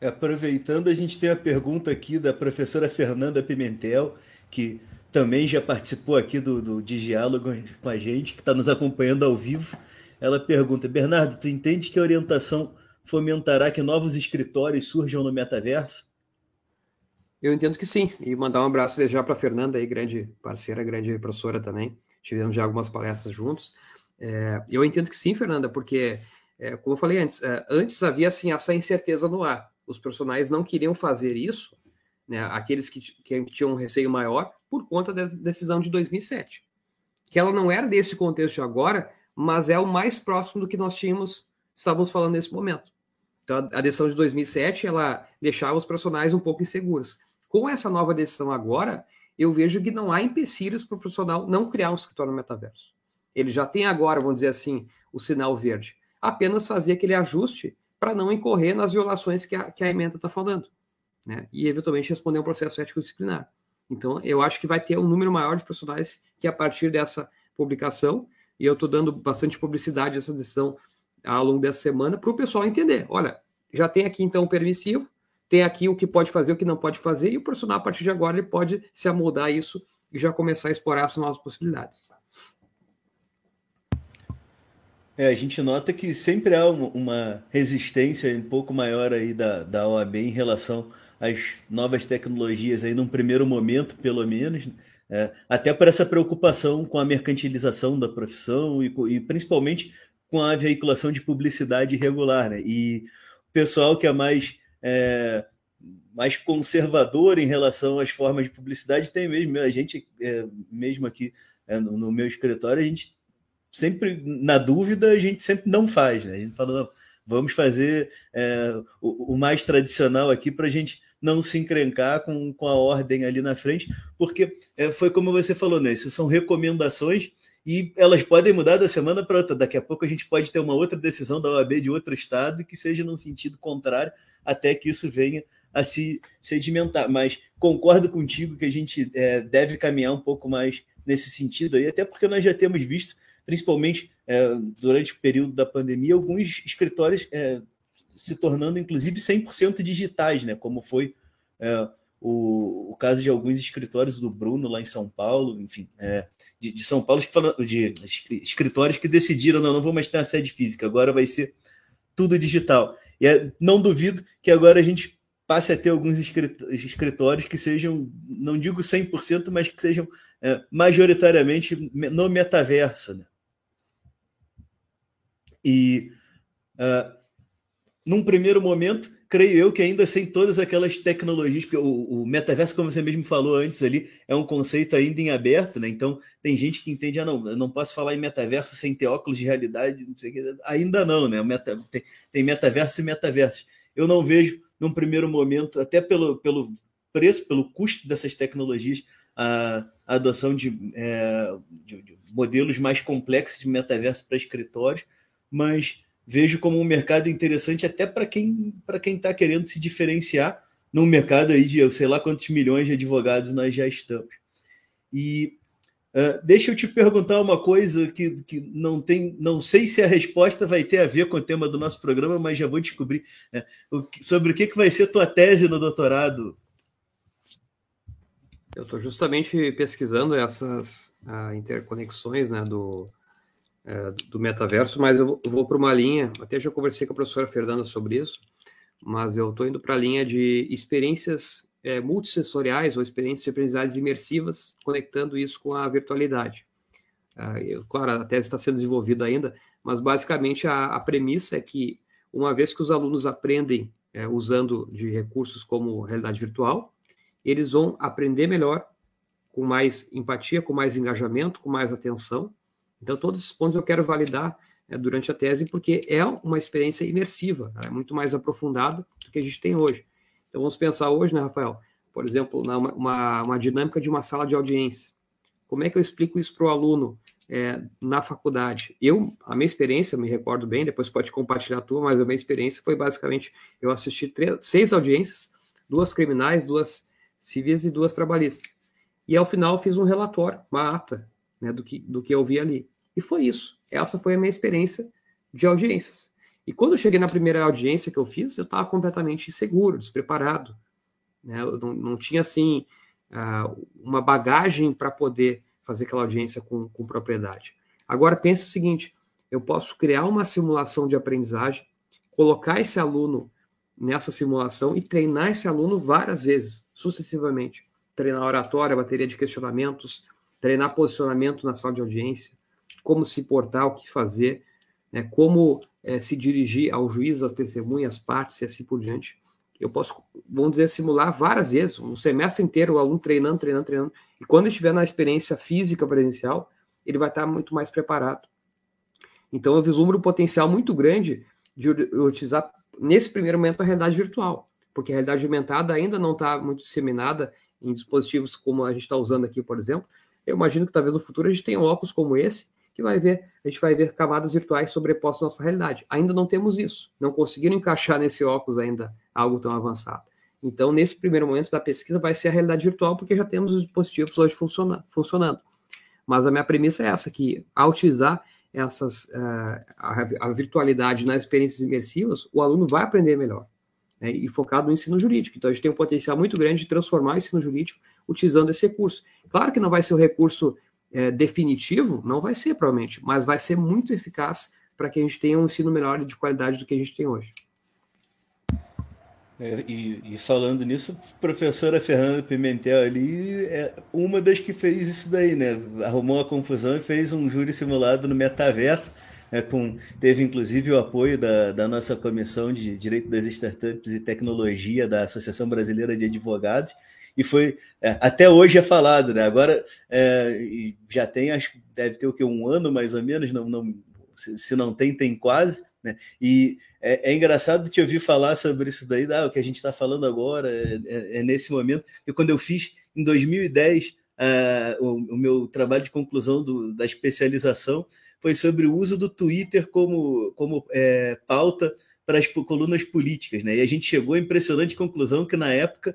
Aproveitando, a gente tem a pergunta aqui da professora Fernanda Pimentel, que também já participou aqui do, do de diálogo com a gente, que está nos acompanhando ao vivo. Ela pergunta: Bernardo, tu entende que a orientação fomentará que novos escritórios surjam no metaverso? Eu entendo que sim. E mandar um abraço já para a Fernanda, aí, grande parceira, grande professora também. Tivemos já algumas palestras juntos. É, eu entendo que sim, Fernanda, porque, é, como eu falei antes, é, antes havia assim, essa incerteza no ar os profissionais não queriam fazer isso, né, aqueles que, que tinham um receio maior, por conta da decisão de 2007. Que ela não era desse contexto agora, mas é o mais próximo do que nós tínhamos, estávamos falando nesse momento. Então, a decisão de 2007, ela deixava os profissionais um pouco inseguros. Com essa nova decisão agora, eu vejo que não há empecilhos para o profissional não criar um escritório no metaverso. Ele já tem agora, vamos dizer assim, o sinal verde. Apenas fazer aquele ajuste para não incorrer nas violações que a, que a emenda está falando, né? E eventualmente responder um processo ético disciplinar. Então, eu acho que vai ter um número maior de profissionais que, a partir dessa publicação, e eu estou dando bastante publicidade a essa decisão ao longo dessa semana, para o pessoal entender: olha, já tem aqui então o permissivo, tem aqui o que pode fazer, o que não pode fazer, e o profissional, a partir de agora, ele pode se amoldar a isso e já começar a explorar as novas possibilidades. É, a gente nota que sempre há uma resistência um pouco maior aí da, da OAB em relação às novas tecnologias aí num primeiro momento, pelo menos, é, até por essa preocupação com a mercantilização da profissão e, e, principalmente com a veiculação de publicidade irregular, né? E o pessoal que é mais é, mais conservador em relação às formas de publicidade tem mesmo a gente é, mesmo aqui é, no, no meu escritório a gente sempre, na dúvida, a gente sempre não faz, né? A gente fala, não, vamos fazer é, o, o, mais tradicional aqui para a gente não se encrencar com, com a ordem ali na frente, porque é, foi como você falou, né? Isso são recomendações e elas podem mudar da semana para outra. Daqui a pouco a gente pode ter uma outra decisão da OAB de outro estado que seja num sentido contrário, até que isso venha a se sedimentar. Mas concordo contigo que a gente é, deve caminhar um pouco mais nesse sentido aí, até porque nós já temos visto principalmente é, durante o período da pandemia, alguns escritórios é, se tornando, inclusive, 100% digitais, né? como foi é, o, o, caso de alguns escritórios do Bruno lá em São Paulo, enfim, é, de, de, São Paulo, de escritórios que decidiram, não, não vou mais ter uma sede física, agora vai ser tudo digital. E é, não duvido que agora a gente passe a ter alguns escritórios que sejam, não digo 100%, mas que sejam é, majoritariamente no metaverso. Né? E uh, num primeiro momento, creio eu que ainda sem todas aquelas tecnologias, porque o, o, metaverso, como você mesmo falou antes ali, é um conceito ainda em aberto, né? Então tem gente que entende, ah, não, eu não posso falar em metaverso sem ter óculos de realidade, não sei o que. Ainda não, né? Meta, tem, tem metaverso e metaverso. Eu não vejo, num primeiro momento, até pelo, pelo preço, pelo custo dessas tecnologias, a, a adoção de, é, de, de modelos mais complexos de metaverso para escritórios mas vejo como um mercado interessante até para quem para quem está querendo se diferenciar num mercado aí de eu sei lá quantos milhões de advogados nós já estamos. E uh, deixa eu te perguntar uma coisa que, que não tem, não sei se a resposta vai ter a ver com o tema do nosso programa, mas já vou descobrir né? sobre o que, que vai ser tua tese no doutorado. Eu estou justamente pesquisando essas uh, interconexões né, do, uh, do metaverso, mas eu vou, para uma linha, até já conversei com a professora Fernanda sobre isso, mas eu estou indo para a linha de experiências é, multissensoriais ou experiências de aprendizagem imersivas, conectando isso com a virtualidade. Uh, eu, claro, a tese está sendo desenvolvida ainda, mas basicamente a, a, premissa é que, uma vez que os alunos aprendem é, usando de recursos como realidade virtual, eles vão aprender melhor, com mais empatia, com mais engajamento, com mais atenção. Então, todos esses pontos eu quero validar é, durante a tese, porque é uma experiência imersiva, é muito mais aprofundada do que a gente tem hoje. Então vamos pensar hoje, né, Rafael? Por exemplo, na uma, uma dinâmica de uma sala de audiência. Como é que eu explico isso para o aluno é, na faculdade? Eu, a minha experiência, me recordo bem, depois pode compartilhar a tua, mas a minha experiência foi basicamente, eu assisti três, seis audiências, duas criminais, duas civis e duas trabalhistas. E ao final fiz um relatório, uma ata, né, do que, do que eu vi ali. E foi isso. Essa foi a minha experiência de audiências. E quando eu cheguei na primeira audiência que eu fiz, eu estava completamente inseguro, despreparado. Né? Eu não, não tinha, assim, uh, uma bagagem para poder fazer aquela audiência com, com propriedade. Agora, pense o seguinte, eu posso criar uma simulação de aprendizagem, colocar esse aluno nessa simulação e treinar esse aluno várias vezes, sucessivamente. Treinar oratória, bateria de questionamentos, treinar posicionamento na sala de audiência, como se portar, o que fazer, né, como é, se dirigir ao juiz, às testemunhas, às partes e assim por diante. Eu posso, vamos dizer, simular várias vezes, um semestre inteiro, o aluno treinando, treinando, treinando. E quando estiver na experiência física presencial, ele vai estar muito mais preparado. Então, eu vislumbro um potencial muito grande de utilizar, nesse primeiro momento, a realidade virtual, porque a realidade aumentada ainda não está muito disseminada em dispositivos como a gente está usando aqui, por exemplo. Eu imagino que talvez no futuro a gente tenha um óculos como esse, que vai ver, a gente vai ver camadas virtuais sobrepostas à nossa realidade. Ainda não temos isso, não conseguiram encaixar nesse óculos ainda algo tão avançado. Então, nesse primeiro momento da pesquisa, vai ser a realidade virtual, porque já temos os dispositivos hoje funciona, funcionando. Mas a minha premissa é essa, que ao utilizar essas, uh, a, a, virtualidade nas experiências imersivas, o aluno vai aprender melhor. Né, e focado no ensino jurídico. Então, a gente tem um potencial muito grande de transformar o ensino jurídico utilizando esse recurso. Claro que não vai ser o recurso é, definitivo, não vai ser, provavelmente, mas vai ser muito eficaz para que a gente tenha um ensino melhor e de qualidade do que a gente tem hoje. É, e, e, falando nisso, a professora Fernanda Pimentel ali é uma das que fez isso daí, né? Arrumou a confusão e fez um júri simulado no metaverso. É, com, teve inclusive o apoio da, da nossa comissão de Direito das Startups e Tecnologia da Associação Brasileira de Advogados e foi é, até hoje é falado, né? Agora é, já tem, acho que deve ter o que um ano mais ou menos, não, não se, se não tem, tem quase, né? E é, é, engraçado te ouvir falar sobre isso daí, ah, o que a gente está falando agora é, é, é, nesse momento. E quando eu fiz em 2010 uh, o, o, meu trabalho de conclusão do, da especialização foi sobre o uso do Twitter como, como é, pauta para as colunas políticas, né? E a gente chegou à impressionante conclusão que na época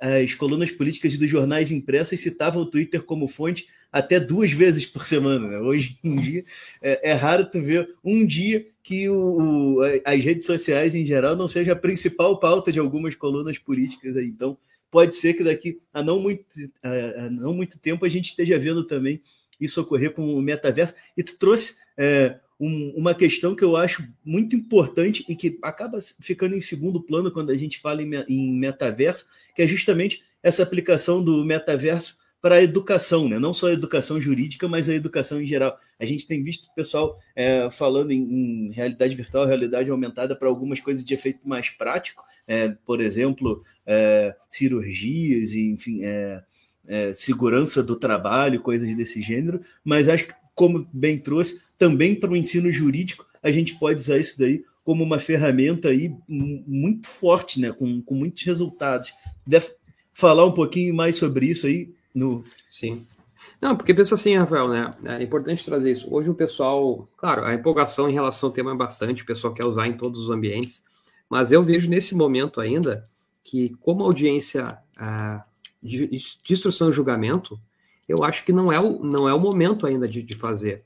as colunas políticas dos jornais impressos citavam o Twitter como fonte até duas vezes por semana. Né? Hoje em dia é, é, raro tu ver um dia que o, o, as redes sociais em geral não seja a principal pauta de algumas colunas políticas. Aí. Então pode ser que daqui a não muito, a, a não muito tempo a gente esteja vendo também isso ocorrer com o metaverso. E tu trouxe é, um, uma questão que eu acho muito importante e que acaba ficando em segundo plano quando a gente fala em, em metaverso, que é justamente essa aplicação do metaverso para a educação, né? não só a educação jurídica, mas a educação em geral. A gente tem visto o pessoal é, falando em, em, realidade virtual, realidade aumentada para algumas coisas de efeito mais prático, é, por exemplo, é, cirurgias, e, enfim, é, é, segurança do trabalho, coisas desse gênero, mas acho que como bem trouxe, também para o ensino jurídico, a gente pode usar isso daí como uma ferramenta aí muito forte, né? com, com muitos resultados. Deve falar um pouquinho mais sobre isso aí? No... Sim. Não, porque pensa assim, Rafael, né? É importante trazer isso. Hoje o pessoal, claro, a empolgação em relação ao tema é bastante, o pessoal quer usar em todos os ambientes, mas eu vejo nesse momento ainda que, como audiência ah, de, de instrução e julgamento, eu acho que não é o, não é o momento ainda de, de fazer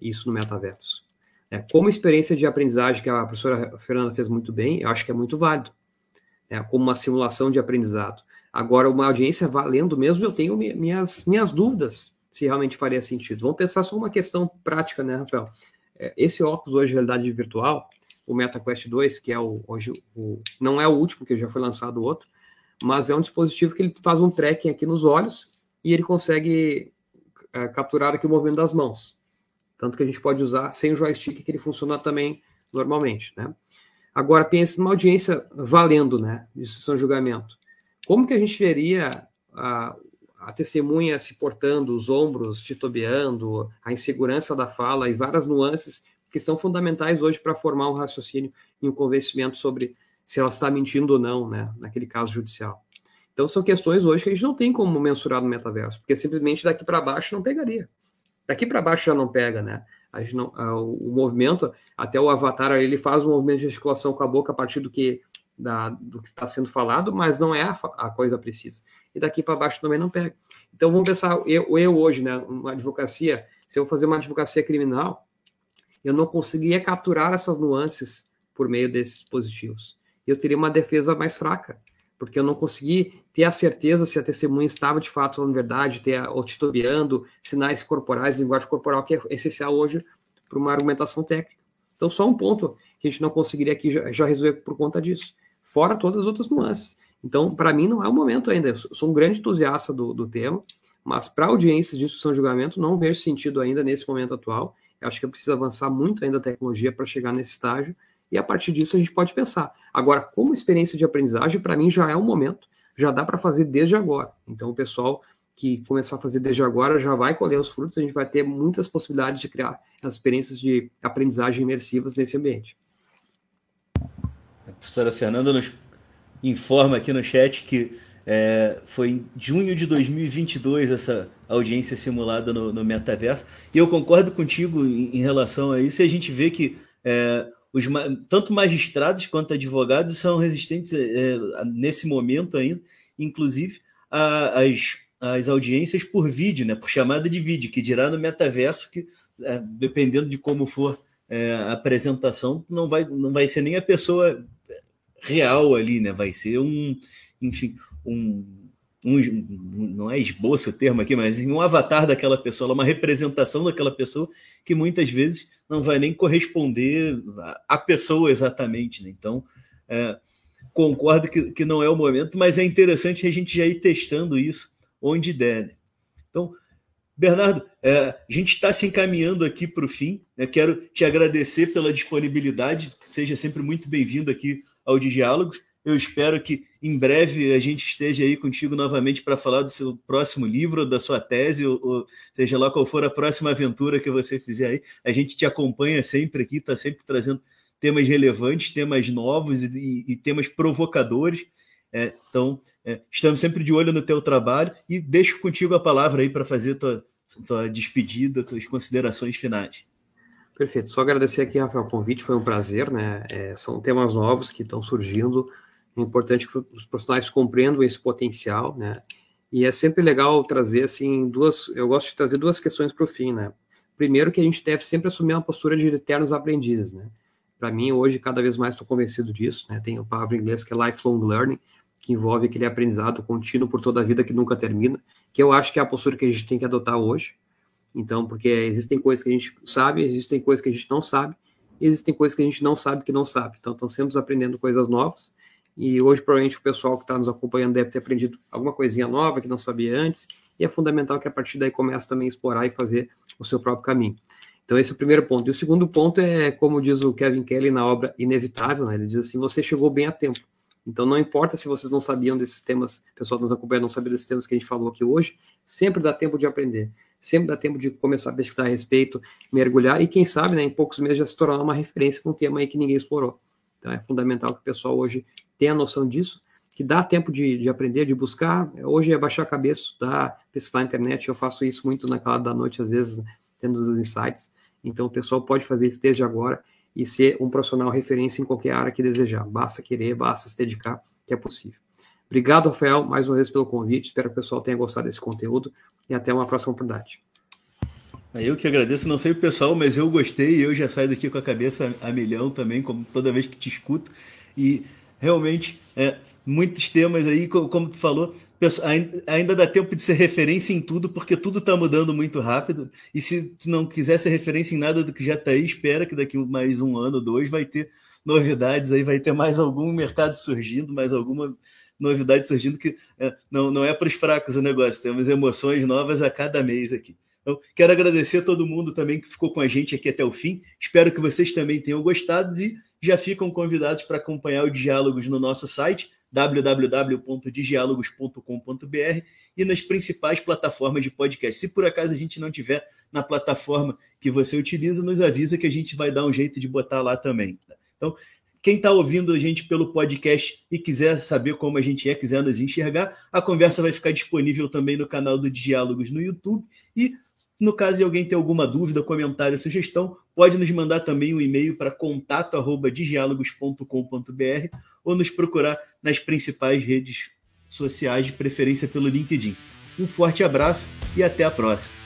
isso no metaverso. É, como experiência de aprendizagem que a professora Fernanda fez muito bem, eu acho que é muito válido. É, como uma simulação de aprendizado. Agora, uma audiência valendo mesmo, eu tenho minhas, minhas dúvidas se realmente faria sentido. Vamos pensar só uma questão prática, né, Rafael? É, esse óculos hoje de realidade virtual, o MetaQuest 2, que é o, hoje o, não é o último, que já foi lançado outro, mas é um dispositivo que ele faz um tracking aqui nos olhos e ele consegue é, capturar aqui o movimento das mãos. Tanto que a gente pode usar sem o joystick, que ele funciona também normalmente, né? Agora, pense numa audiência valendo, né? Instrução de julgamento. Como que a gente veria a, a testemunha se portando, os ombros titubeando, a insegurança da fala e várias nuances que são fundamentais hoje para formar um raciocínio e um convencimento sobre se ela está mentindo ou não, né? Naquele caso judicial. Então, são questões hoje que a gente não tem como mensurar no metaverso, porque simplesmente daqui para baixo não pegaria. Daqui para baixo já não pega, né? A gente não, a, o movimento, até o avatar ele faz um movimento de gesticulação com a boca a partir do que da, do que está sendo falado, mas não é a, a coisa precisa. E daqui para baixo também não pega. Então vamos pensar, eu, eu hoje, né, uma advocacia, se eu fazer uma advocacia criminal, eu não conseguiria capturar essas nuances por meio desses dispositivos. Eu teria uma defesa mais fraca porque eu não consegui ter a certeza se a testemunha estava de fato falando verdade, ter ou titubeando, sinais corporais, linguagem corporal, que é essencial hoje para uma argumentação técnica. Então, só um ponto que a gente não conseguiria aqui já, já resolver por conta disso, fora todas as outras nuances. Então, para mim, não é o momento ainda. Eu sou um grande entusiasta do, do tema, mas para audiências de instrução de julgamento, não vejo sentido ainda nesse momento atual. Eu acho que eu preciso avançar muito ainda a tecnologia para chegar nesse estágio e a partir disso a gente pode pensar. Agora, como experiência de aprendizagem, para mim já é um momento, já dá para fazer desde agora. Então, o pessoal que começar a fazer desde agora já vai colher os frutos, a gente vai ter muitas possibilidades de criar as experiências de aprendizagem imersivas nesse ambiente. A professora Fernanda nos informa aqui no chat que é, foi em junho de 2022 essa audiência simulada no, no metaverso. E eu concordo contigo em, em, relação a isso. E a gente vê que é, os, tanto magistrados quanto advogados são resistentes é, nesse momento ainda, inclusive as, as audiências por vídeo, né, por chamada de vídeo, que dirá no metaverso que, é, dependendo de como for é, a apresentação, não vai, não vai ser nem a pessoa real ali, né, vai ser um, enfim, um, um, não é esboço o termo aqui, mas um avatar daquela pessoa, uma representação daquela pessoa que muitas vezes não vai nem corresponder à pessoa exatamente. Né? Então, é, concordo que, que não é o momento, mas é interessante a gente já ir testando isso onde der. Né? Então, Bernardo, é, a gente está se encaminhando aqui para o fim. Né? Quero te agradecer pela disponibilidade, seja sempre muito bem-vindo aqui ao de Diálogos. Eu espero que em breve a gente esteja aí contigo novamente para falar do seu próximo livro, da sua tese, ou, ou, seja lá qual for a próxima aventura que você fizer aí. A gente te acompanha sempre aqui, está sempre trazendo temas relevantes, temas novos e, e temas provocadores. É, então, é, estamos sempre de olho no teu trabalho e deixo contigo a palavra aí para fazer tua, tua despedida, tuas considerações finais. Perfeito. Só agradecer aqui, Rafael, o convite, foi um prazer, né? É, são temas novos que estão surgindo é importante que os profissionais compreendam esse potencial, né? E é sempre legal trazer, assim, duas... Eu gosto de trazer duas questões para o fim, né? Primeiro que a gente deve sempre assumir uma postura de eternos aprendizes, né? Para mim, hoje, cada vez mais estou convencido disso, né? Tem a palavra em inglês que é lifelong learning, que envolve aquele aprendizado contínuo por toda a vida que nunca termina, que eu acho que é a postura que a gente tem que adotar hoje. Então, porque existem coisas que a gente sabe, existem coisas que a gente não sabe, existem coisas que a gente não sabe que não sabe. Então, estamos sempre aprendendo coisas novas, e hoje, provavelmente, o pessoal que está nos acompanhando deve ter aprendido alguma coisinha nova que não sabia antes. E é fundamental que a partir daí comece também a explorar e fazer o seu próprio caminho. Então, esse é o primeiro ponto. E o segundo ponto é, como diz o Kevin Kelly na obra Inevitável, né? ele diz assim: você chegou bem a tempo. Então, não importa se vocês não sabiam desses temas, o pessoal que nos acompanha não sabia desses temas que a gente falou aqui hoje, sempre dá tempo de aprender, sempre dá tempo de começar a pesquisar a respeito, mergulhar e, quem sabe, né, em poucos meses já se tornar uma referência num tema aí que ninguém explorou. Então, é fundamental que o pessoal hoje tenha noção disso. que dá tempo de, de aprender, de buscar. Hoje é baixar a cabeça, estudar, pesquisar na internet. Eu faço isso muito naquela da noite, às vezes, tendo os insights. Então, o pessoal pode fazer isso desde agora e ser um profissional referência em qualquer área que desejar. Basta querer, basta se dedicar, que é possível. Obrigado, Rafael, mais uma vez pelo convite. Espero que o pessoal tenha gostado desse conteúdo e até uma próxima oportunidade. Eu que agradeço, não sei o pessoal, mas eu gostei e eu já saio daqui com a cabeça a milhão também, como toda vez que te escuto. E realmente, é, muitos temas aí, como tu falou, ainda dá tempo de ser referência em tudo, porque tudo está mudando muito rápido. E se tu não quiser ser referência em nada do que já está aí, espera que daqui mais um ano, dois, vai ter novidades aí, vai ter mais algum mercado surgindo, mais alguma novidade surgindo que é, não, não é para os fracos o negócio, temos emoções novas a cada mês aqui. Então, quero agradecer a todo mundo também que ficou com a gente aqui até o fim. Espero que vocês também tenham gostado e já ficam convidados para acompanhar o Diálogos no nosso site www.diálogos.com.br e nas principais plataformas de podcast. Se por acaso a gente não tiver na plataforma que você utiliza, nos avisa que a gente vai dar um jeito de botar lá também. Então, quem está ouvindo a gente pelo podcast e quiser saber como a gente é, quiser nos enxergar, a conversa vai ficar disponível também no canal do Diálogos no YouTube e no caso de alguém ter alguma dúvida, comentário, sugestão, pode nos mandar também um e-mail para contato@diálogos.com.br ou nos procurar nas principais redes sociais, de preferência pelo LinkedIn. Um forte abraço e até a próxima.